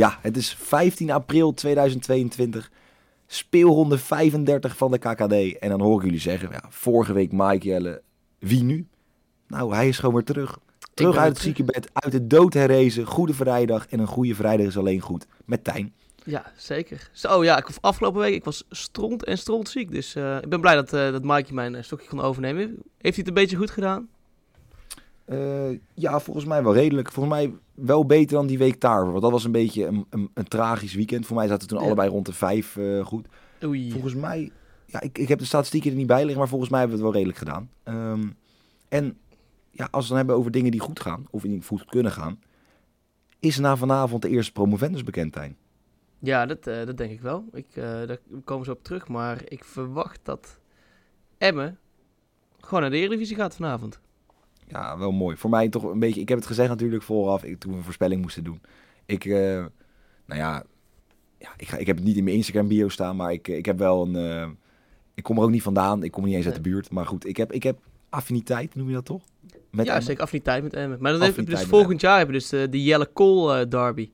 Ja, het is 15 april 2022. Speelronde 35 van de KKD. En dan hoor ik jullie zeggen, ja, vorige week Mike Jelle, wie nu? Nou, hij is gewoon weer terug. Terug uit het ziekenbed, uit de dood herrezen. Goede vrijdag. En een goede vrijdag is alleen goed. Met Tijn. Ja, zeker. Zo, ja, ik, afgelopen week ik was stront en stront ziek. Dus eh, ik ben blij dat, eh dat Mikey mijn eh, stokje kon overnemen. Heeft hij het een beetje goed gedaan? Eh, ja, volgens mij wel redelijk. Volgens mij wel beter dan die week Tarver. Want dat was een beetje een, een, een tragisch weekend. Voor mij zaten toen Ja. allebei rond de vijf eh, goed. Oei. Volgens mij, ja, ik, ik heb de statistieken er niet bij liggen, maar volgens mij hebben we het wel redelijk gedaan. Ehm, en ja, als we het dan hebben over dingen die goed gaan, of die goed kunnen gaan, is na vanavond de eerste promovendus bekend, Tijn. Ja, dat, eh, dat denk ik wel. Ik, daar komen ze op terug. Maar ik verwacht dat Emmen gewoon naar de Eredivisie gaat vanavond. Ja, wel mooi. Voor mij toch een beetje, ik heb het gezegd natuurlijk vooraf, ik, toen we een voorspelling moesten doen. Ik, eh, nou ja, ja ik, ga, ik heb het niet in mijn Instagram bio staan, maar ik, ik heb wel een, eh, ik kom er ook niet vandaan, ik kom niet eens uit de buurt. Maar goed, ik heb, ik heb affiniteit, noem je dat toch? Met ja, Emmen? zeker affiniteit met Emmen. Maar dan heb je dus volgend jaar hebben dus de, de Jelle Kool eh, derby.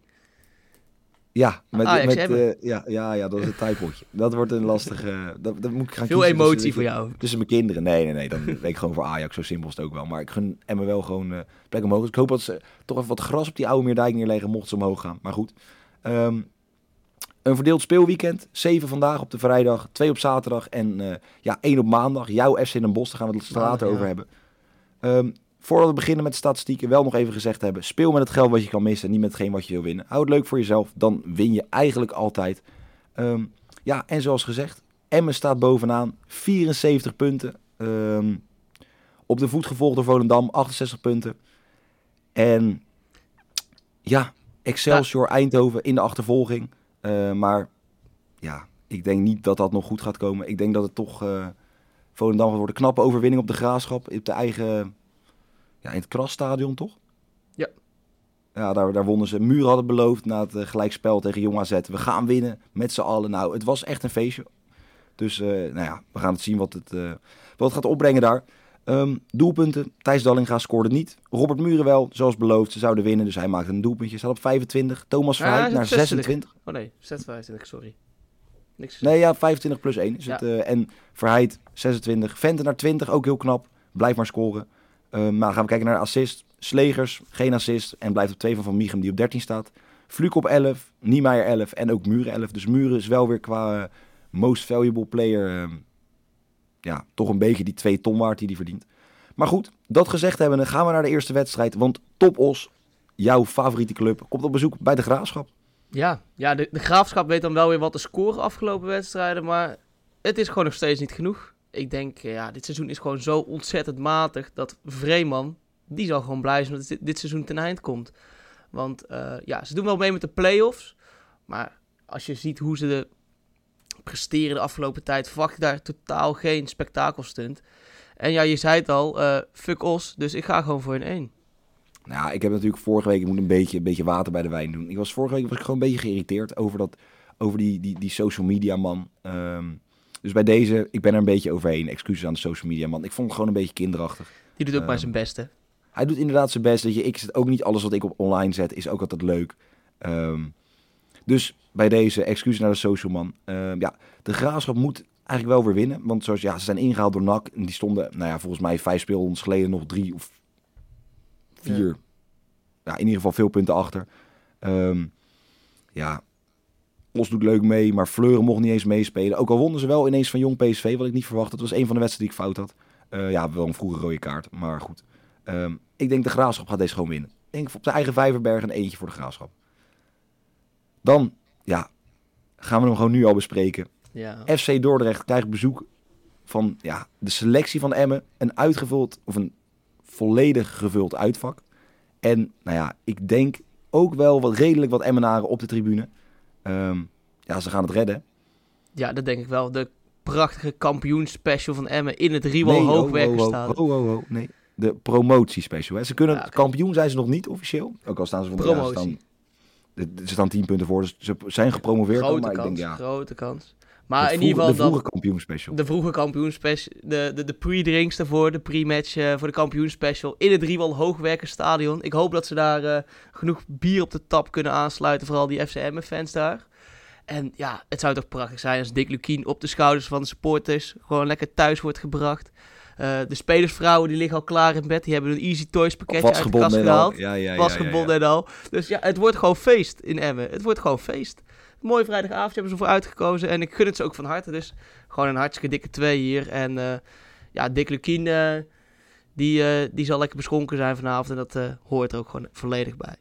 Ja, met, Ajax met, hebben. eh, ja, ja, ja, dat is een typotje. Dat wordt een lastige... Dat, dat moet ik gaan Veel emotie tussen- voor jou. Tussen mijn kinderen. Nee, nee, nee. Dan weet ik gewoon voor Ajax. Zo simpel is het ook wel. Maar ik gun Emma wel gewoon eh, plek omhoog. Dus ik hoop dat ze toch even wat gras op die oude Meerdijk neerleggen. Mocht ze omhoog gaan. Maar goed. Ehm, een verdeeld speelweekend. Zeven vandaag op de vrijdag. Twee op zaterdag. En eh, ja, één op maandag. Jouw FC in een Bos. Daar gaan we het later ja. over hebben. Ehm, voordat we beginnen met de statistieken, wel nog even gezegd hebben: speel met het geld wat je kan missen, niet met hetgeen wat je wil winnen. Hou het leuk voor jezelf, dan win je eigenlijk altijd. Ehm, ja, en zoals gezegd, Emmen staat bovenaan, 74 punten. Ehm, op de voet gevolgd door Volendam, 68 punten. En ja, Excelsior Eindhoven in de achtervolging. Eh, maar ja, ik denk niet dat dat nog goed gaat komen. Ik denk dat het toch eh, Volendam gaat worden. Knappe overwinning op de Graafschap. Op de eigen, ja, in het Krasstadion toch? Ja. Ja, daar, daar wonnen ze. Muren hadden beloofd na het eh, gelijkspel tegen Jong AZ. We gaan winnen met z'n allen. Nou, het was echt een feestje. Dus eh, nou ja, we gaan het zien wat het, eh, wat het gaat opbrengen daar. Ehm, doelpunten. Thijs Dallinga scoorde niet. Robert Muren wel, zoals beloofd. Ze zouden winnen, dus hij maakte een doelpuntje. Staat op 25. Thomas Verheid naar 26. 26. Oh nee, 26, sorry. Niks. Nee, ja, 25 plus 1 is Ja. het. en Verheid 26. Venten naar 20, ook heel knap. Blijf maar scoren. Ehm, maar gaan we kijken naar de assist. Slegers, geen assist. En blijft op 2 van Van Michum, die op 13 staat. Fluke op 11. Niemeyer 11. En ook Muren 11. Dus Muren is wel weer qua eh, most valuable player... ehm, ja, toch een beetje die 2 ton waard die hij verdient. Maar goed, dat gezegd hebben, dan gaan we naar de eerste wedstrijd. Want Top Os, jouw favoriete club, komt op bezoek bij de Graafschap. Ja, ja de, de graafschap weet dan wel weer wat te scoren afgelopen wedstrijden, maar het is gewoon nog steeds niet genoeg. Ik denk, eh, ja, dit seizoen is gewoon zo ontzettend matig dat Vreeman, die zal gewoon blij zijn dat dit, dit seizoen ten eind komt. Want eh, ja, ze doen wel mee met de play-offs, maar als je ziet hoe ze de presteren de afgelopen tijd, verwacht ik daar totaal geen spektakelstunt. En ja, je zei het al, eh, fuck os, dus ik ga gewoon voor een 1. Nou, ik heb natuurlijk vorige week, ik moet een beetje, een beetje water bij de wijn doen. Ik was vorige week was ik gewoon een beetje geïrriteerd over, dat, over die, die, die social media man. Ehm, dus bij deze, ik ben er een beetje overheen. Excuses aan de social media man. Ik vond het gewoon een beetje kinderachtig. Die doet ook Ehm, maar zijn beste. Hij doet inderdaad zijn best. Dat je, ik zet ook niet alles wat ik op online zet, is ook altijd leuk. Ehm, dus bij deze, excuses naar de social man. Ehm, ja, de graafschap moet eigenlijk wel weer winnen. Want zoals ja, ze zijn ingehaald door NAC. En die stonden, nou ja, volgens mij vijf speelrondes geleden nog drie of vier. Ja. Ja. in ieder geval veel punten achter. Ehm, ja, Os doet leuk mee, maar Fleuren mocht niet eens meespelen. Ook al wonnen ze wel ineens van Jong PSV, wat ik niet verwacht. Dat was een van de wedstrijden die ik fout had. Eh, ja, wel een vroege rode kaart, maar goed. Ehm, ik denk de Graafschap gaat deze gewoon winnen. denk ik op de eigen Vijverberg een eentje voor de graafschap. Dan, ja, gaan we hem gewoon nu al bespreken. Ja. FC Dordrecht krijgt bezoek van ja, de selectie van Emmen. Een uitgevuld, of een volledig gevuld uitvak. En nou ja, ik denk ook wel wat redelijk wat Emmenaren op de tribune. Ehm, ja, ze gaan het redden. ja, dat denk ik wel. De prachtige kampioenspecial van Emmen in het Riewal Nee, oh, Hoogwerken oh, oh, staan. oh, oh, oh, nee. De promotiespecial. Hè. Ze kunnen Ja, kampioen zijn ze nog niet officieel. Ook al staan ze van de ze staan, ze staan 10 punten voor. Dus ze zijn gepromoveerd. al, Grote maar kans, ik denk ja. grote kans. Maar in ieder geval de kampioenspecial. de vroege kampioenspecial, de, de, de pre-drinks daarvoor, de pre-match eh, voor de kampioenspecial in het Riewal Hoogwerken stadion. Ik hoop dat ze daar eh, genoeg bier op de tap kunnen aansluiten, vooral die FCM-fans daar. En ja, het zou toch prachtig zijn als Dick Lukien op de schouders van de supporters gewoon lekker thuis wordt gebracht. Eh, de spelersvrouwen die liggen al klaar in bed, die hebben een Easy Toys pakketje uit de kast gehaald. Ja, ja, ja, was gebonden en al. Dus ja, het wordt gewoon feest in Emmen. Het wordt gewoon feest. Een mooie vrijdagavond hebben ze voor uitgekozen. En ik gun het ze ook van harte. Dus gewoon een hartstikke dikke twee hier. En eh, ja, Dick Lukien, eh, die, eh, die zal lekker beschonken zijn vanavond. En dat hoort er ook gewoon volledig bij.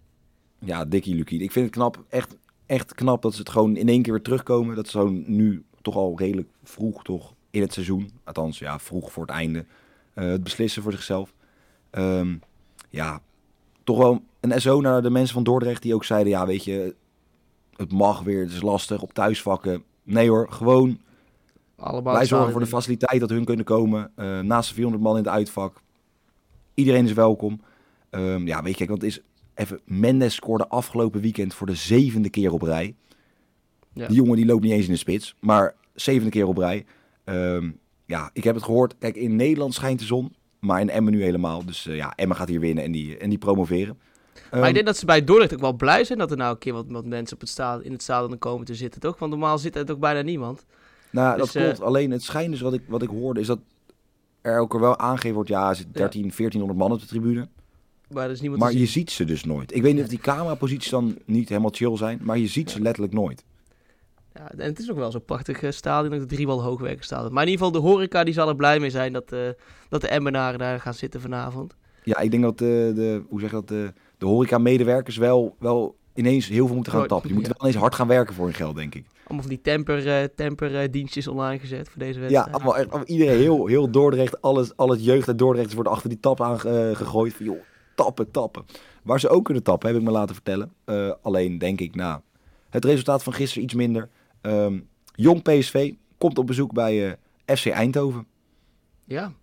Ja, Dikkie Lukie. Ik vind het knap, echt, echt knap dat ze het gewoon in één keer weer terugkomen. Dat ze zo nu toch al redelijk vroeg toch in het seizoen, althans ja, vroeg voor het einde, het beslissen voor zichzelf. Ehm, ja, toch wel een SO naar de mensen van Dordrecht die ook zeiden, ja weet je, het mag weer, het is lastig op thuisvakken. Nee hoor, gewoon Allemaal wij zorgen voor de faciliteit dat hun kunnen komen. Eh, naast de 400 man in het uitvak. Iedereen is welkom. Ehm, ja, weet je, kijk, want het is even. Mendes scoorde afgelopen weekend voor de zevende keer op rij. Ja. Die jongen die loopt niet eens in de spits, maar zevende keer op rij. Ehm, ja, ik heb het gehoord. Kijk, in Nederland schijnt de zon, maar in Emmen nu helemaal. Dus eh, ja, Emmen gaat hier winnen en die, en die promoveren. Maar Ehm, ik denk dat ze bij Dordrecht ook wel blij zijn dat er nou een keer wat, wat mensen op het in het stadion komen te zitten, toch? Want normaal zit er ook bijna niemand. Nou, Dus, dat klopt. eh, Alleen het schijnt dus wat ik, wat ik hoorde, is dat er ook er wel aangegeven wordt, ja, er zitten 13, 1400 man op de tribune. Maar er is niemand Maar je ziet ze dus nooit. Ik weet niet of die cameraposities dan niet helemaal chill zijn, maar je ziet ze letterlijk nooit. Ja, en het is ook wel zo'n prachtig eh, stadion, het Driewal Hoogwerken stadion. Maar in ieder geval, de horeca die zal er blij mee zijn dat, eh, dat de Emmenaren daar gaan zitten vanavond. Ja, ik denk dat de, de hoe zeg je dat, de, de horeca-medewerkers wel, wel ineens heel veel moeten gaan tappen. Moeten ja. wel ineens hard gaan werken voor hun geld, denk ik. Allemaal van die temper, eh, temper eh, dienstjes online gezet voor deze Ja, wedstrijd. allemaal, echt, allemaal- iedereen heel, heel Dordrecht, alles, al het jeugd uit Dordrecht wordt achter die tap aangegooid. Van, joh, tappen, tappen. Waar ze ook kunnen tappen, heb ik me laten vertellen. Eh, alleen denk ik, nou, het resultaat van gisteren iets minder. Ehm, Jong PSV komt op bezoek bij eh, FC Eindhoven. Ja.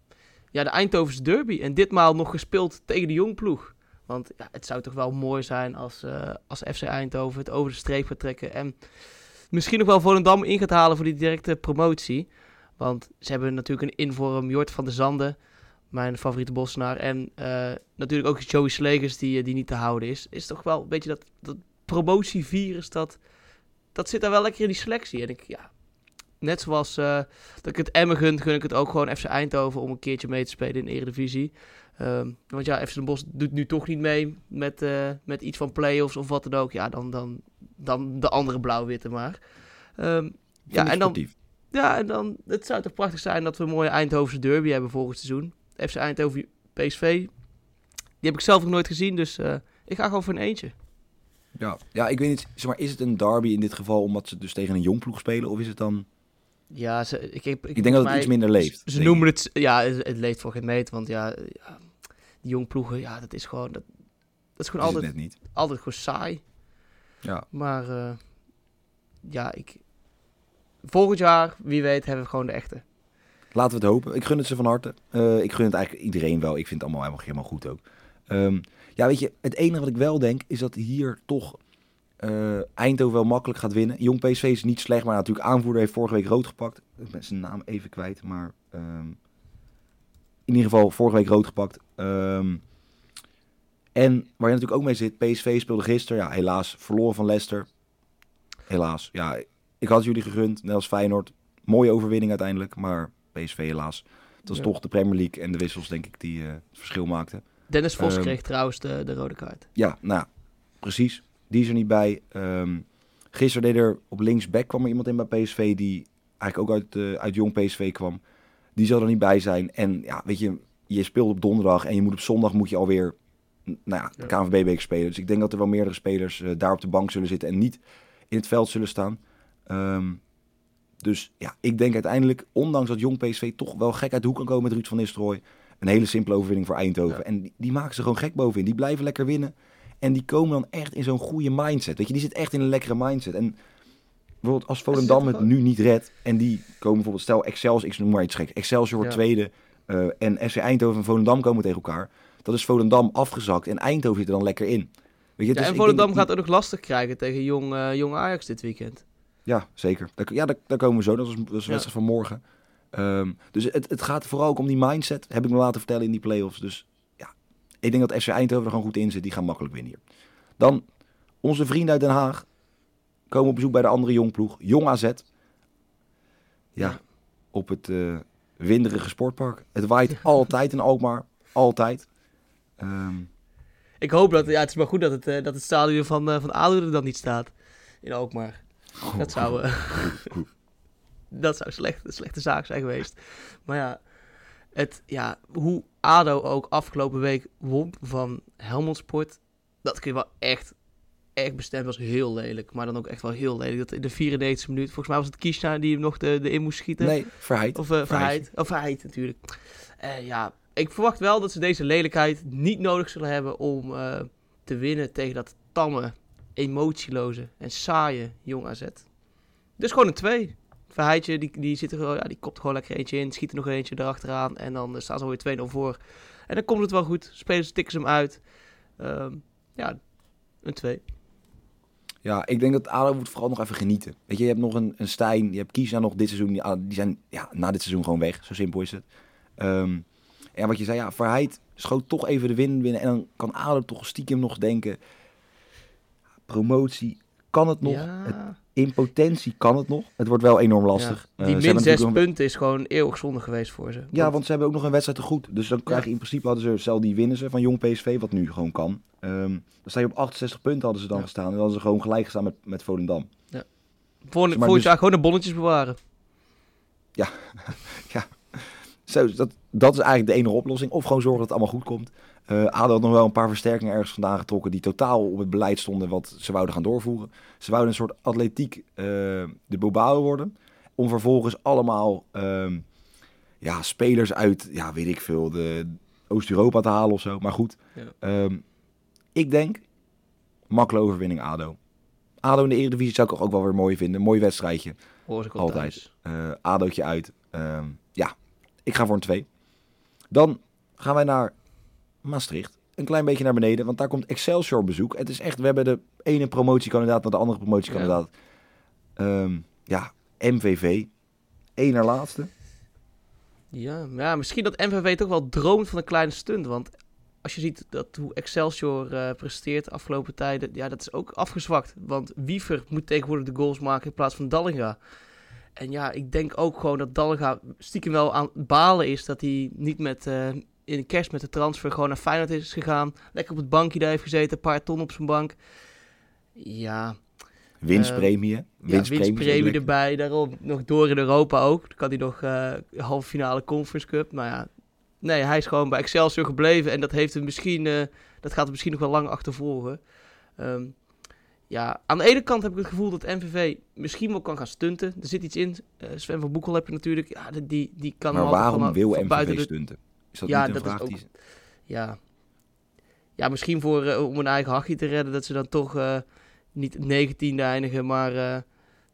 ja, de Eindhovense derby. En ditmaal nog gespeeld tegen de jongploeg. Want ja, het zou toch wel mooi zijn als, eh, als FC Eindhoven het over de streep gaat trekken. En misschien nog wel Volendam in gaat halen voor die directe promotie. Want ze hebben natuurlijk een invorm Jort van der Zanden. Mijn favoriete bossenaar. En eh, natuurlijk ook Joey Slegers die, eh, die niet te houden is. Is toch wel een beetje dat, dat promotievirus. Dat, dat zit daar wel lekker in die selectie. En ik, ja, net zoals dat ik het Emmen gun, gun ik het ook gewoon FC Eindhoven om een keertje mee te spelen in de Eredivisie. Ehm, want ja, FC Den Bosch doet nu toch niet mee met, eh, met iets van play-offs of wat dan ook. Ja, dan, dan, dan de andere blauw-witte maar. Ehm, ja, en dan, ja, en dan, het zou toch prachtig zijn dat we een mooie Eindhovense derby hebben volgend seizoen. FC Eindhoven PSV. Die heb ik zelf nog nooit gezien, dus eh, ik ga gewoon voor een eentje. Ja. ja, ik weet niet, zeg maar, is het een derby in dit geval omdat ze dus tegen een jong ploeg spelen? Of is het dan... Ja, ze, ik, heb, Ik denk dat het iets minder leeft. Ze noemen ik. het, ja, het, het leeft voor geen meet, want ja, ja die jong ploegen, ja, dat is gewoon, dat, dat is gewoon Is altijd, niet. altijd gewoon saai. Ja. Maar eh, ja, ik, volgend jaar, wie weet, hebben we gewoon de echte. Laten we het hopen. Ik gun het ze van harte. Eh, ik gun het eigenlijk iedereen wel. Ik vind het allemaal helemaal, helemaal goed ook. Ehm, ja, weet je, het enige wat ik wel denk is dat hier toch eh, Eindhoven wel makkelijk gaat winnen. Jong PSV is niet slecht, maar natuurlijk aanvoerder heeft vorige week rood gepakt. Ik ben zijn naam even kwijt, maar ehm, in ieder geval vorige week rood gepakt. Ehm, en waar je natuurlijk ook mee zit, PSV speelde gisteren, ja, helaas verloren van Leicester. Helaas, ja, ik had jullie gegund, net als Feyenoord. Mooie overwinning uiteindelijk, maar PSV helaas. Het was Ja. toch de Premier League en de wissels, denk ik, die eh, het verschil maakten. Dennis Vos Ehm, kreeg trouwens de, de rode kaart. Ja, nou precies. Die is er niet bij. Ehm, gisteren deed er op linksback kwam er iemand in bij PSV die eigenlijk ook uit, eh, uit jong PSV kwam. Die zal er niet bij zijn. En ja, weet je, je speelt op donderdag en je moet op zondag moet je alweer nou ja, de Ja. KNVB-beker spelen. Dus ik denk dat er wel meerdere spelers eh, daar op de bank zullen zitten en niet in het veld zullen staan. Ehm, dus ja, ik denk uiteindelijk, ondanks dat jong PSV toch wel gek uit de hoek kan komen met Ruud van Nistelrooy, een hele simpele overwinning voor Eindhoven. Ja. En die, die maken ze gewoon gek bovenin. Die blijven lekker winnen. En die komen dan echt in zo'n goede mindset. Weet je, die zit echt in een lekkere mindset. En bijvoorbeeld als Volendam het nu niet redt en die komen bijvoorbeeld, stel Excelsior, ik noem maar iets gek, Excelsior wordt Ja. tweede eh, en FC Eindhoven en Volendam komen tegen elkaar. Dat is Volendam afgezakt en Eindhoven zit er dan lekker in. Weet je, Ja, dus en Volendam gaat ook nog lastig krijgen tegen jong, eh, jong Ajax dit weekend. Ja, zeker. Daar, ja, daar, daar komen we zo. Dat is, dat is de Ja. wedstrijd van morgen. Ehm, dus het, het gaat vooral ook om die mindset, heb ik me laten vertellen in die play-offs. Dus ja, ik denk dat FC Eindhoven er gewoon goed in zit. Die gaan makkelijk winnen hier. Dan onze vrienden uit Den Haag komen op bezoek bij de andere jongploeg. Jong AZ. Ja, op het eh, winderige sportpark. Het waait altijd in Alkmaar. Altijd. Ehm, Ik hoop dat, ja, het is maar goed dat het, eh, dat het stadion van, eh van ADO er dan niet staat. In Alkmaar. Dat zou, dat zou slecht, een slechte zaak zijn geweest. Maar ja, het, ja, hoe ADO ook afgelopen week won van Helmond Sport, dat kun je wel echt, echt bestemmen als heel lelijk. Maar dan ook echt wel heel lelijk. Dat in de 94e minuut, volgens mij was het Kiesna die hem nog de, de in moest schieten. nee, verheid. Of uh, Verheid. Of Verheid natuurlijk. Eh, ja, ik verwacht wel dat ze deze lelijkheid niet nodig zullen hebben om eh, te winnen tegen dat tamme, emotieloze en saaie jong AZ. Dus gewoon een 2. Verheidje, die, die, zit er, gewoon- ja, die kopt gewoon lekker eentje in, schiet er nog eentje erachteraan en dan eh, staan ze alweer 2-0 voor. En dan komt het wel goed. Spelers tikken ze hem uit. Ehm, ja, een 2. Ja, ik denk dat ADO moet vooral nog even genieten. Weet je, je hebt nog een, een Stijn, je hebt Kiesna nog dit seizoen. Die, die zijn ja, na dit seizoen gewoon weg. Zo simpel is het. Ehm, en wat je zei, ja, Verheid schoot toch even de win winnen. En dan kan ADO toch stiekem nog denken... Promotie, kan het nog? Het- Ja, in potentie kan het nog. Het wordt wel enorm lastig. ja. Eh, Die min hebben 6 natuurlijk nog- punten is gewoon eeuwig zonde geweest voor ze. Ja, want ze hebben ook nog een wedstrijd te goed. Dus dan krijg je in principe, hadden ze, stel die winnen ze van Jong PSV, wat nu gewoon kan. Ehm, dan sta je op 68 punten hadden ze dan Ja. gestaan. En dan hadden ze gewoon gelijk gestaan met, met Volendam. Volgend, Maar volgend dus- jaar gewoon de bonnetjes bewaren. Zo, dat, dat is eigenlijk de enige oplossing. Of gewoon zorgen dat het allemaal goed komt. Eh ADO had nog wel een paar versterkingen ergens vandaan getrokken... die totaal op het beleid stonden wat ze wouden gaan doorvoeren. Ze wouden een soort atletiek eh, de Bilbao worden. Om vervolgens allemaal ehm, ja, spelers uit, ja, weet ik veel, de Oost-Europa te halen of zo. Maar goed, Ja. ehm, ik denk makkelijke overwinning ADO. ADO in de Eredivisie zou ik ook wel weer mooi vinden. Mooi wedstrijdje. Hoor ik Altijd. altijd. Eh ADO'tje uit. Ehm, ja, ik ga voor een 2. Dan gaan wij naar Maastricht. Een klein beetje naar beneden, want daar komt Excelsior bezoek. Het is echt, we hebben de ene promotiekandidaat naar de andere promotiekandidaat. Ehm, ja, MVV. Eén naar laatste. Ja, ja, misschien dat MVV toch wel droomt van een kleine stunt. Want als je ziet dat hoe Excelsior eh, presteert de afgelopen tijden, ja, dat is ook afgezwakt. Want Wiever moet tegenwoordig de goals maken in plaats van Dallinga. En ja, ik denk ook gewoon dat Dallinga stiekem wel aan balen is dat hij niet met, eh, in de kerst met de transfer gewoon naar Feyenoord is gegaan. Lekker op het bankje daar heeft gezeten, een paar ton op zijn bank. Ja, Winstpremie. ja, lekker. erbij. Daarom nog door in Europa ook. Dan kan hij nog eh halve finale Conference Cup. Nou ja, nee, hij is gewoon bij Excelsior gebleven. En dat, heeft hem misschien, eh, dat gaat hem misschien nog wel lang achtervolgen. Ehm, ja, aan de ene kant heb ik het gevoel dat MVV misschien wel kan gaan stunten. Er zit iets in. Eh, Sven van Boekel heb je natuurlijk. Ja, die- die, kan Maar waarom wil MVV de- stunten? Is dat Ja, niet een dat is ook- die... ja. ja, misschien voor, eh, om een eigen hachje te redden. Dat ze dan toch eh, niet 19e eindigen, maar eh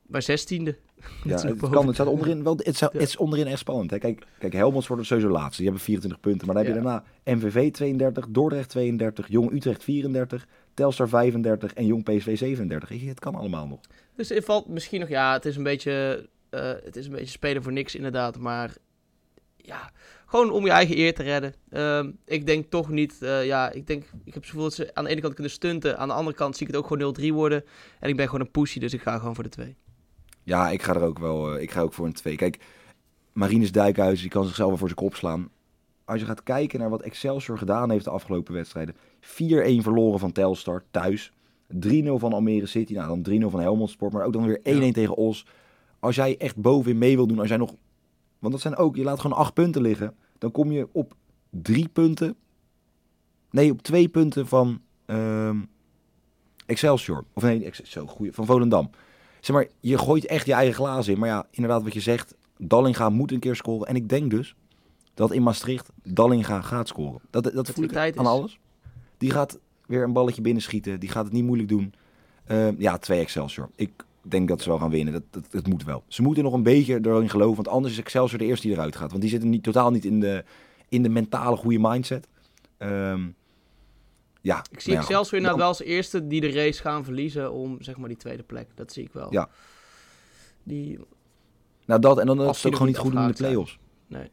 bij 16e. Ja, het, kan, het, staat onderin, wel, het, Ja. het is onderin echt spannend. Hè? Kijk, kijk, Helmonds wordt sowieso laatste. Die hebben 24 punten. Maar dan heb je Ja. daarna MVV 32, Dordrecht 32, Jong Utrecht 34, Telstar 35 en Jong PSV 37. Weet je, Het kan allemaal nog. Dus het valt misschien nog, ja, het is een beetje, eh, het is een beetje spelen voor niks inderdaad, maar ja, gewoon om je eigen eer te redden. Ehm, ik denk toch niet, eh, ja, ik denk, ik heb het gevoel dat ze aan de ene kant kunnen stunten, aan de andere kant zie ik het ook gewoon 0-3 worden. En ik ben gewoon een pussy, dus ik ga gewoon voor de 2. Ja, ik ga er ook wel eh, ik ga ook voor een 2. Kijk, Marinus Dijkhuizen die kan zichzelf wel voor zijn kop slaan. Als je gaat kijken naar wat Excelsior gedaan heeft de afgelopen wedstrijden. 4-1 verloren van Telstar thuis. 3-0 van Almere City. Nou, dan 3-0 van Helmond Sport. Maar ook dan weer 1-1 tegen Os. Als jij echt bovenin mee wil doen. Als jij nog... Want dat zijn ook... Je laat gewoon acht punten liggen. Dan kom je op drie punten nee, op twee punten van ehm, Excelsior. Of nee, zo goeie, van Volendam. Zeg maar, je gooit echt je eigen glazen in. Maar ja, inderdaad wat je zegt, Dallinga moet een keer scoren. En ik denk dus dat in Maastricht Dallinga gaat scoren. Dat, dat Dat voel ik tijd aan is. alles. Die gaat weer een balletje binnenschieten. Die gaat het niet moeilijk doen. Ehm, ja, twee Excelsior. Ik denk dat ze wel gaan winnen. Dat, dat, dat moet wel. Ze moeten nog een beetje erin geloven. Want anders is Excelsior de eerste die eruit gaat. Want die zitten niet, totaal niet in de, in de mentale goede mindset. Ehm, ja, Ik zie nou ja, Excelsior inderdaad wel als eerste die de race gaan verliezen om zeg maar die tweede plek. Dat zie ik wel. Ja. Die, Nou, dat en dan ze het ook gewoon niet goed in de play-offs. nee.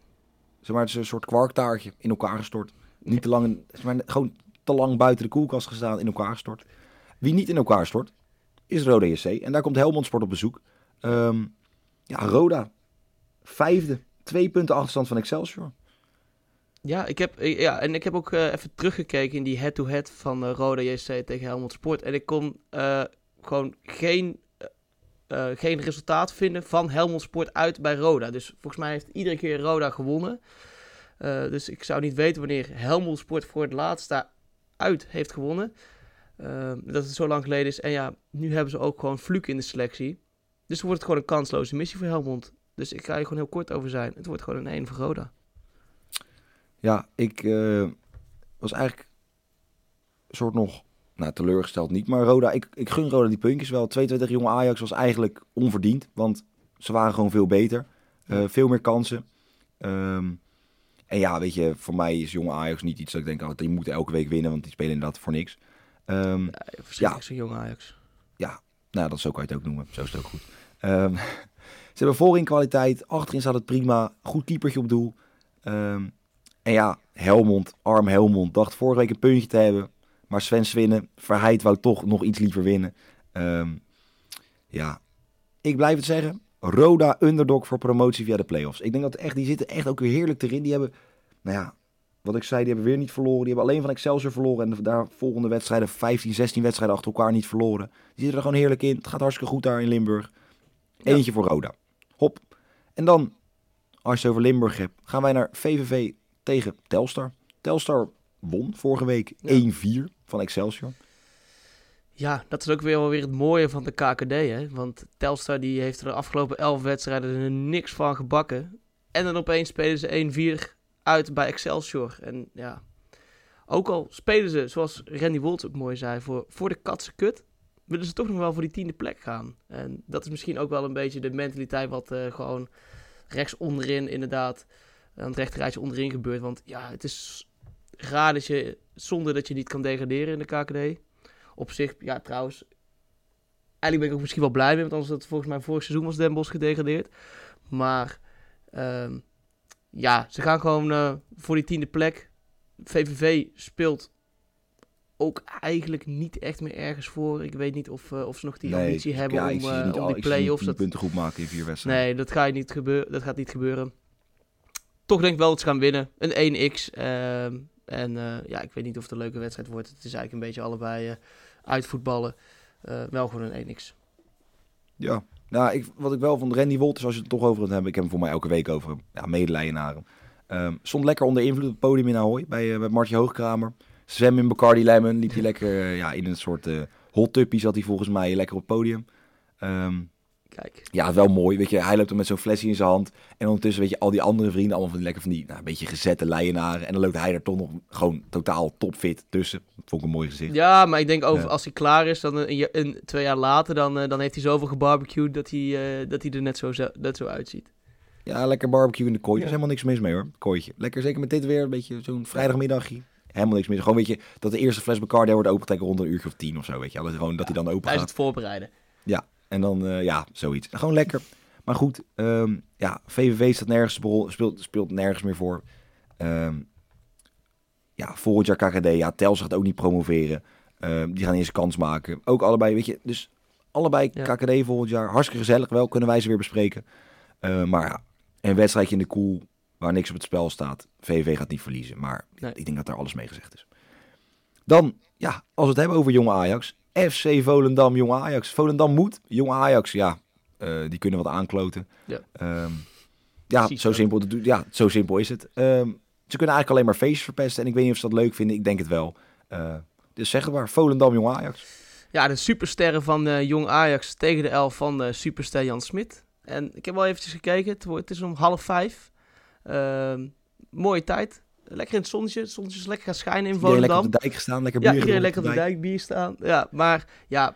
Zeg maar, het is een soort kwarktaartje in elkaar gestort. Niet te lang, in- zeg maar, gewoon te lang buiten de koelkast gestaan, in elkaar gestort. Wie niet in elkaar stort, is Roda JC. En daar komt Helmond Sport op bezoek. Ehm, ja, Roda, vijfde. Twee punten achterstand van Excelsior. Ja, ik heb, ik- ja, en ik heb ook eh, even teruggekeken in die head-to-head van eh, Roda JC tegen Helmond Sport. En ik kon eh, gewoon geen, eh, eh, geen resultaat vinden van Helmond Sport uit bij Roda. Dus volgens mij heeft iedere keer Roda gewonnen. Eh, dus ik zou niet weten wanneer Helmond Sport voor het laatst daar uit heeft gewonnen. Eh, dat het zo lang geleden is. En ja, nu hebben ze ook gewoon Fluke in de selectie. Dus wordt het gewoon een kansloze missie voor Helmond. Dus ik ga hier gewoon heel kort over zijn. Het wordt gewoon een 1 voor Roda. Ja, ik eh, was eigenlijk een soort nog nou, teleurgesteld niet. Maar Roda, ik, ik gun Roda die puntjes wel. 22 jonge Ajax was eigenlijk onverdiend. Want ze waren gewoon veel beter. Eh, veel meer kansen. Ehm, en ja, weet je, voor mij is jonge Ajax niet iets dat ik denk, oh, die moeten elke week winnen. Want die spelen inderdaad voor niks. Ehm, Ja, zo'n jonge Ajax. nou, dat zo kan je het ook noemen. Zo is het ook goed. Ehm, ze hebben voorin kwaliteit. Achterin staat het prima. Goed keepertje op doel. Ehm, en ja, Helmond, arm Helmond, dacht vorige week een puntje te hebben. Maar Sven Swinnen, Verheid wou toch nog iets liever winnen. Ja, ik blijf het zeggen. Roda underdog voor promotie via de play-offs. Ik denk dat echt, die zitten echt ook weer heerlijk erin. Die hebben, nou ja, wat ik zei, die hebben weer niet verloren. Die hebben alleen van Excelsior verloren. En de daar volgende wedstrijden, 15, 16 wedstrijden achter elkaar niet verloren. Die zitten er gewoon heerlijk in. Het gaat hartstikke goed daar in Limburg. Ja. Eentje voor Roda. Hop. En dan, als je het over Limburg hebt, gaan wij naar VVV tegen Telstar. Telstar won vorige week Ja. 1-4 van Excelsior. Ja, dat is ook weer wel weer het mooie van de KKD, hè. Want Telstar die heeft er de afgelopen 11 wedstrijden er niks van gebakken. En dan opeens spelen ze 1-4 uit bij Excelsior. En ja, ook al spelen ze, zoals Randy Woltz ook mooi zei, voor, voor de katse kut, willen ze toch nog wel voor die tiende plek gaan. En dat is misschien ook wel een beetje de mentaliteit wat eh, gewoon rechts onderin inderdaad, aan het rechterrijtje onderin gebeurt. Want ja, het is raar dat je, zonder dat je niet kan degraderen in de KKD. Op zich, ja trouwens, eigenlijk ben ik ook misschien wel blij mee, want anders dat volgens mij vorig seizoen was Den Bosch gedegradeerd. Maar ehm, ja, ze gaan gewoon eh, voor die tiende plek. VVV speelt ook eigenlijk niet echt meer ergens voor. Ik weet niet of, eh, of ze nog die ambitie hebben ja, om, eh, om al- die play-offs. Dat, punten goed maken in vier wedstrijden. nee, dat, gaat niet gebeuren, dat gaat niet gebeuren. Toch denk ik wel dat ze gaan winnen. Een 1x. ehm, en ja, ik weet niet of het een leuke wedstrijd wordt. Het is eigenlijk een beetje allebei uitvoetballen. Wel gewoon een 1x. Ja, nou, ik, wat ik wel van Randy Wolters, als je het toch over het hebben, ik heb hem voor mij elke week over hem. Ja, medelijden naar hem. Ehm, stond lekker onder invloed op het podium in Ahoy bij, eh bij Martje Hoogkramer. Zwem in Bacardi Lemon, liep hij lekker eh, ja, in een soort eh hot tuppie zat hij volgens mij lekker op het podium. Ehm, Kijk. ja, wel mooi, weet je, hij loopt dan met zo'n flesje in zijn hand. En ondertussen, weet je, al die andere vrienden, allemaal van die lekker van die, nou, een beetje gezette leienaren. En dan loopt hij er toch nog gewoon totaal topfit tussen. Dat vond ik een mooi gezicht. Ja, maar ik denk over Ja. als hij klaar is, dan een, ja- een, twee jaar later, dan, eh, dan heeft hij zoveel gebarbecued dat hij, eh, dat hij er net zo, net zo uitziet. Ja, lekker barbecue in de kooi. Er is Ja. helemaal niks mis mee hoor. Kooitje. Lekker, zeker met dit weer. Een beetje zo'n vrijdagmiddagje. Helemaal niks mis. Gewoon weet je, dat de eerste fles Bacardi wordt opentrekken rond een uurtje of tien of zo. Weet je. Dat, gewoon, dat hij dan open Tijdens gaat. het voorbereiden. En dan, eh, ja, zoiets. Gewoon lekker. Maar goed, ehm, ja, VVV staat nergens, speelt, speelt nergens meer voor. Ehm, ja, volgend jaar KKD. Ja, Tels gaat ook niet promoveren. Ehm, die gaan eerst kans maken. Ook allebei, weet je. Dus allebei Ja. KKD volgend jaar. Hartstikke gezellig wel. Kunnen wij ze weer bespreken. Maar ja, een wedstrijdje in de koel waar niks op het spel staat. VVV gaat niet verliezen. Maar Nee. ik denk dat daar alles mee gezegd is. Dan, ja, als we het hebben over jonge Ajax. FC Volendam, jonge Ajax. Volendam moet. Jonge Ajax, ja, eh, die kunnen wat aankloten. Ja. Ehm, ja, zo simpel, ja, zo simpel is het. Ehm, ze kunnen eigenlijk alleen maar feestjes verpesten. En ik weet niet of ze dat leuk vinden. Ik denk het wel. Uh, dus zeg het maar, Volendam, Jong Ajax. Ja, de supersterren van uh, Jong Ajax tegen de elf van uh, superster Jan Smit. En ik heb wel eventjes gekeken. Het, wordt, het is om half vijf. Ehm, mooie tijd. Lekker in het zonnetje. Het zonnetje is lekker gaan schijnen in Volendam. lekker op de dijk gestaan, lekker bier Ja, iedereen lekker op de dijk bier staan. Ja, maar ja,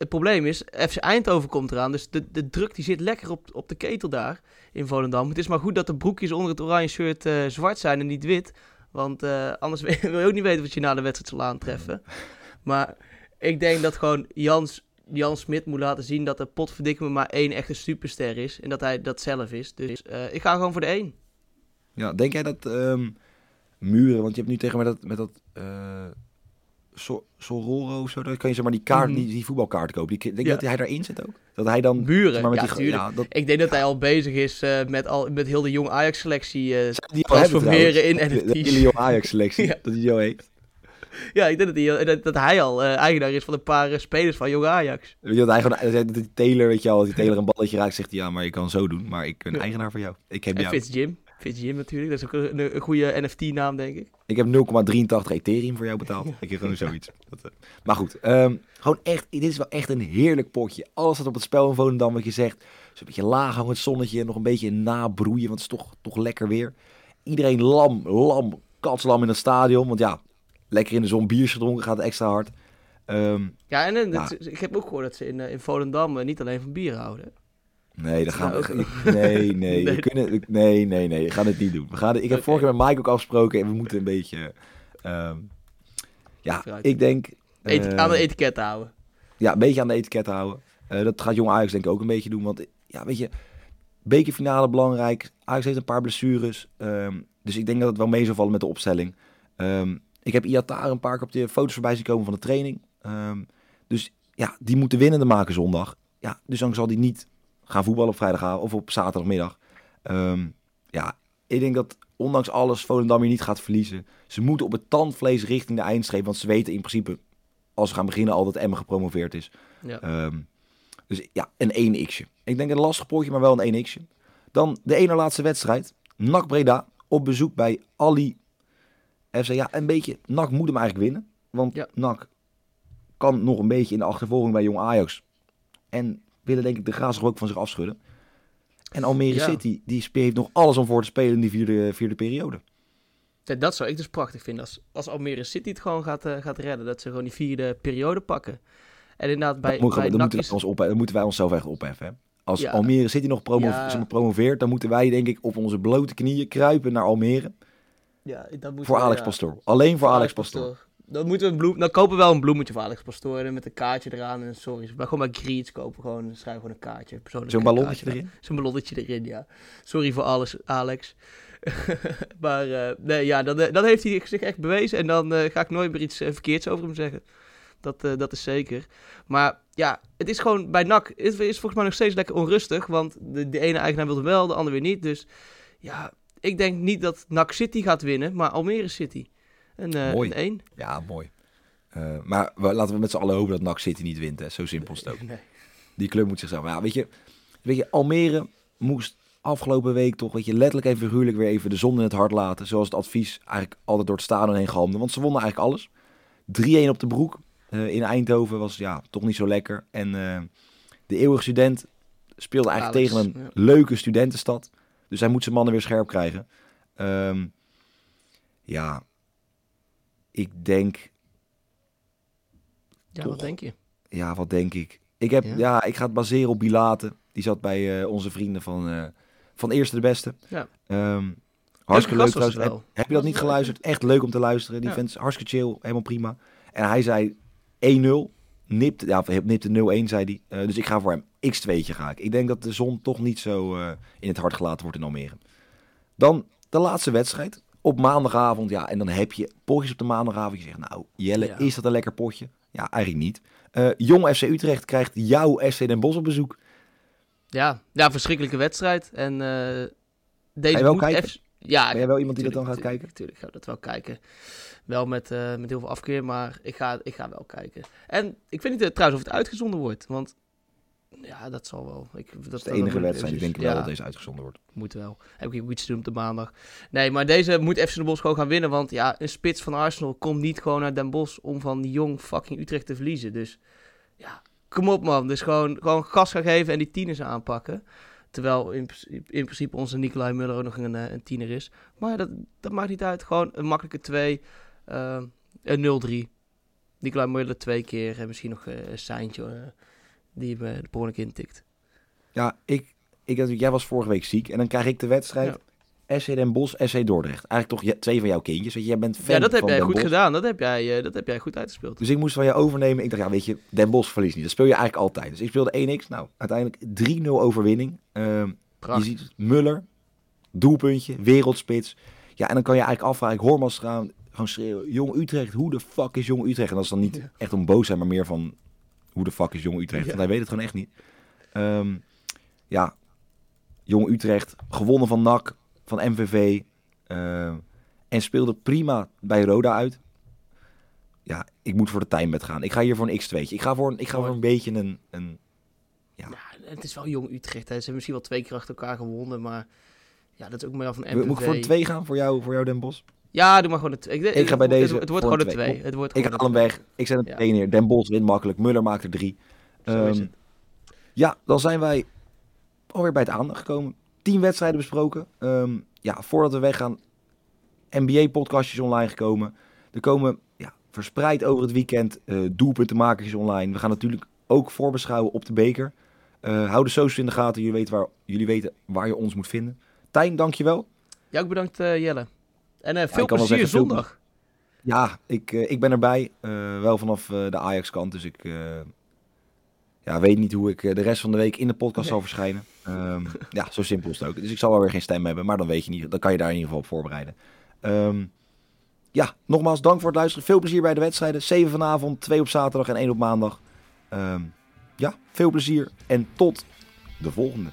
het probleem is, FC Eindhoven komt eraan. Dus de, de druk die zit lekker op, op de ketel daar in Volendam. Het is maar goed dat de broekjes onder het oranje shirt uh, zwart zijn en niet wit. Want uh, anders wil je ook niet weten wat je na de wedstrijd zal aantreffen. Maar ik denk dat gewoon Jans, Jan Smit moet laten zien dat er potverdikke maar één echte superster is. En dat hij dat zelf is. Dus uh, ik ga gewoon voor de één. Ja, denk jij dat um, Muren, want je hebt nu tegen mij dat, met dat uh, so, Sororo of zo, dan kan je zeg maar die kaart, mm die, die voetbalkaart kopen. Die, denk ja. dat hij daarin zit ook? Dat hij dan... Muren, maar met ja, die, ja, dat... Ik denk dat hij al bezig is uh, met, al, met heel de jong Ajax-selectie uh, die transformeren in NFT's. De hele jong Ajax-selectie, ja. dat hij zo heet. Ja, ik denk dat, die, dat, dat hij al uh, eigenaar is van een paar uh, spelers van Jong Ajax. Weet je, dat hij gewoon, die Taylor, weet je al, die Taylor een balletje raakt, zegt hij, ja, maar je kan zo doen, maar ik ben ja. eigenaar van jou. Ik heb en jou. Fitz Jim. Jim natuurlijk, dat is ook een, een goede NFT-naam, denk ik. Ik heb 0,83 Ethereum voor jou betaald. ik heb gewoon zoiets. Dat, uh. Maar goed, um, gewoon echt, dit is wel echt een heerlijk potje. Alles staat op het spel in Volendam, wat je zegt. Zo'n beetje laag hangend zonnetje, nog een beetje nabroeien, want het is toch, toch lekker weer. Iedereen lam, lam, katslam in het stadion, want ja, lekker in de zon biertje gedronken, gaat extra hard. Um, ja, en, en nou, ik heb ook gehoord dat ze in, in Volendam niet alleen van bier houden. Nee, dat gaan we. Nee, nee, we kunnen, nee, nee, nee, we gaan het niet doen. We gaan, ik heb okay. vorige keer met Mike ook afgesproken en we moeten een beetje. Um, ja, ik denk. Uh, aan de etiket houden. Ja, een beetje aan de etiket houden. Uh, dat gaat Jong Ajax denk ik ook een beetje doen. Want ja, weet je, bekerfinale belangrijk. Ajax heeft een paar blessures. Um, dus ik denk dat het wel mee zal vallen met de opstelling. Um, ik heb Iatar een paar keer op de foto's voorbij zien komen van de training. Um, dus ja, die moeten winnende maken zondag. Ja, dus dan zal die niet gaan voetballen op vrijdagavond of op zaterdagmiddag. Um, ja, ik denk dat ondanks alles Volendam hier niet gaat verliezen. Ze moeten op het tandvlees richting de eindstreep. Want ze weten in principe, als ze gaan beginnen, al dat Emma gepromoveerd is. Ja. Um, dus ja, een 1x'je. Ik denk een lastig potje, maar wel een 1x'je. Dan de ene laatste wedstrijd. NAC Breda op bezoek bij Ali FC. Ja, een beetje. NAC moet hem eigenlijk winnen. Want ja. NAC kan nog een beetje in de achtervolging bij Jong Ajax. En willen denk ik de graas ook van zich afschudden. En Almere Ja. City, die heeft nog alles om voor te spelen in die vierde, vierde periode. Ja, Dat zou ik dus prachtig vinden. Als, als Almere City het gewoon gaat, eh, gaat redden. Dat ze gewoon die vierde periode pakken. En inderdaad, bij, dat, moet, bij dan, NAC moeten is- wij ons op, dan moeten wij onszelf echt opheffen. Hè? Als Ja. Almere City nog promo Ja. promoveert, dan moeten wij denk ik op onze blote knieën kruipen naar Almere. Ja, dat moeten Voor Alex. Pastoor. Alleen voor Alex Pastoor. Dan moeten we een bloem, dan kopen we wel een bloemetje voor Alex Pastoor met een kaartje eraan en sorry, maar gewoon bij Greets kopen gewoon, dan schrijven gewoon een kaartje, Zo'n ballonnetje kaartje. erin. Zo'n ballonnetje erin, ja. Sorry voor alles, Alex. maar eh, nee, ja, dan, eh, dan heeft hij zich echt bewezen en dan eh, ga ik nooit meer iets verkeerds over hem zeggen. Dat, dat is zeker. Maar ja, het is gewoon bij NAC, het is volgens mij nog steeds lekker onrustig, want de, de ene eigenaar wil het wel, de andere weer niet. Dus ja, ik denk niet dat NAC City gaat winnen, maar Almere City. Een, eh Mooi. een 1. Ja, mooi. Eh, maar we, laten we met z'n allen hopen dat NAC City niet wint. Hè. Zo simpel is het ook. Nee. Die club moet zichzelf... Ja, weet je, weet je, Almere moest afgelopen week toch, weet je, letterlijk en figuurlijk weer even de zon in het hart laten. Zoals het advies eigenlijk altijd door het stadion heen galmde. Want ze wonnen eigenlijk alles. 3-1 op de broek eh, in Eindhoven was ja, toch niet zo lekker. En de eeuwige student speelde eigenlijk Alex, tegen een ja. leuke studentenstad. Dus hij moet zijn mannen weer scherp krijgen. Ehm, ja, ik denk Ja, Toch. wat denk je? Ja, wat denk ik? Ik, heb, Ja? ja? ik ga het baseren op Bilate. Die zat bij eh, onze vrienden van, eh, van Eerste de Beste. Ja. Ehm, hartstikke leuk trouwens. Heb, heb je dat niet geluisterd? Echt leuk om te luisteren. Die Ja. vent is hartstikke chill, helemaal prima. En hij zei 1-0. Nipt, ja, nipte 0-1, zei hij. Eh, dus ik ga voor hem. X2'tje ga ik. Ik denk dat de zon toch niet zo in het hart gelaten wordt in Almere. Dan de laatste wedstrijd. Op maandagavond, ja, en dan heb je potjes op de maandagavond. Je zegt, nou, Jelle, Ja. is dat een lekker potje? Ja, eigenlijk niet. Eh, Jong FC Utrecht krijgt jouw FC Den Bosch op bezoek. Ja, ja verschrikkelijke wedstrijd. En eh deze Ga je wel moet kijken? F- Ja, Ben jij wel iemand die dat dan gaat tuurlijk, kijken? Natuurlijk ga ik dat wel kijken. Wel met, eh, met heel veel afkeer, maar ik ga, ik ga wel kijken. En ik weet niet trouwens of het uitgezonden wordt. Want Ja, dat zal wel. Ik, dat, is de enige wedstrijd. Ik denk wel dat deze uitgezonden wordt. Moet wel. Heb ik ook iets te doen op de maandag. Nee, maar deze moet FC Den Bosch gewoon gaan winnen. Want ja, een spits van Arsenal komt niet gewoon naar Den Bosch om van jong fucking Utrecht te verliezen. Dus ja, kom op man. Dus gewoon, gewoon gas gaan geven en die tieners aanpakken. Terwijl in, principe- in principe onze Nicolai Muller ook nog een, eh, een tiener is. Maar dat, dat maakt niet uit. Gewoon een makkelijke 2. eh, een 0-3. Nicolai Muller twee keer. En misschien nog eh, een seintje die de per ongeluk intikt. Ja, ik, ik, jij was vorige week ziek. En dan krijg ik de wedstrijd SC Den Bosch, SC Dordrecht. Eigenlijk toch je- twee van jouw kindjes. Want jij bent fan Ja, dat heb jij Den goed Bosch. gedaan. Dat heb jij, eh, dat heb jij goed uitgespeeld. Dus ik moest van je overnemen. Ik dacht, ja, weet je, Den Bosch verliest niet. Dat speel je eigenlijk altijd. Dus ik speelde 1x. Nou, uiteindelijk 3-0 overwinning. Ehm, je ziet Muller, doelpuntje, wereldspits. Ja, en dan kan je eigenlijk afvragen. Ik hoor gaan gewoon schreeuwen. Jong Utrecht, hoe de fuck is Jong Utrecht? En dat is dan niet echt om boos zijn, maar meer van... Hoe de fuck is Jong Utrecht? Ja. Want hij weet het gewoon echt niet. Ehm, ja, Jong Utrecht, gewonnen van NAC, van MVV. ehm, en speelde prima bij Roda uit. Ja, ik moet voor de timebed gaan. Ik ga hier voor een x2'tje. Ik ga voor een, ik ga voor een beetje een, een... Ja, het is wel jong Utrecht. Hè. Ze hebben misschien wel twee keer achter elkaar gewonnen, maar ja, dat is ook maar van MVV. Moet ik voor een 2 gaan voor jou, voor jou Den Bosch? Ja, doe maar gewoon een 2. Ik ga bij het, deze Het, wordt gewoon een twee. 2. Het wordt Ik haal hem weg. Ik zet het Ja. meteen neer. Den Bosch wint makkelijk. Muller maakt er drie. Ehm, het. Ja, dan zijn wij alweer bij het aandacht gekomen. Tien wedstrijden besproken. Ehm, ja, voordat we weggaan, NBA-podcastjes online gekomen. Er komen ja, verspreid over het weekend eh doelpuntenmakertjes online. We gaan natuurlijk ook voorbeschouwen op de beker. Eh hou de socials in de gaten. Jullie weten waar, jullie weten waar je ons moet vinden. Tijn, dankjewel. Ja, ook bedankt eh, Jelle. En eh, veel wel plezier zeggen, veel zondag. Ja, ik, eh, ik ben erbij. Eh, wel vanaf eh, de Ajax-kant. Dus ik eh, ja, weet niet hoe ik eh, de rest van de week in de podcast zal verschijnen. Ehm, ja, zo simpel is het ook. Dus ik zal wel weer geen stem hebben. Maar dan weet je niet. Dan kan je daar in ieder geval op voorbereiden. Ehm, ja, nogmaals dank voor het luisteren. Veel plezier bij de wedstrijden. 7 vanavond, 2 op zaterdag en 1 op maandag. Ehm, ja, veel plezier. En tot de volgende.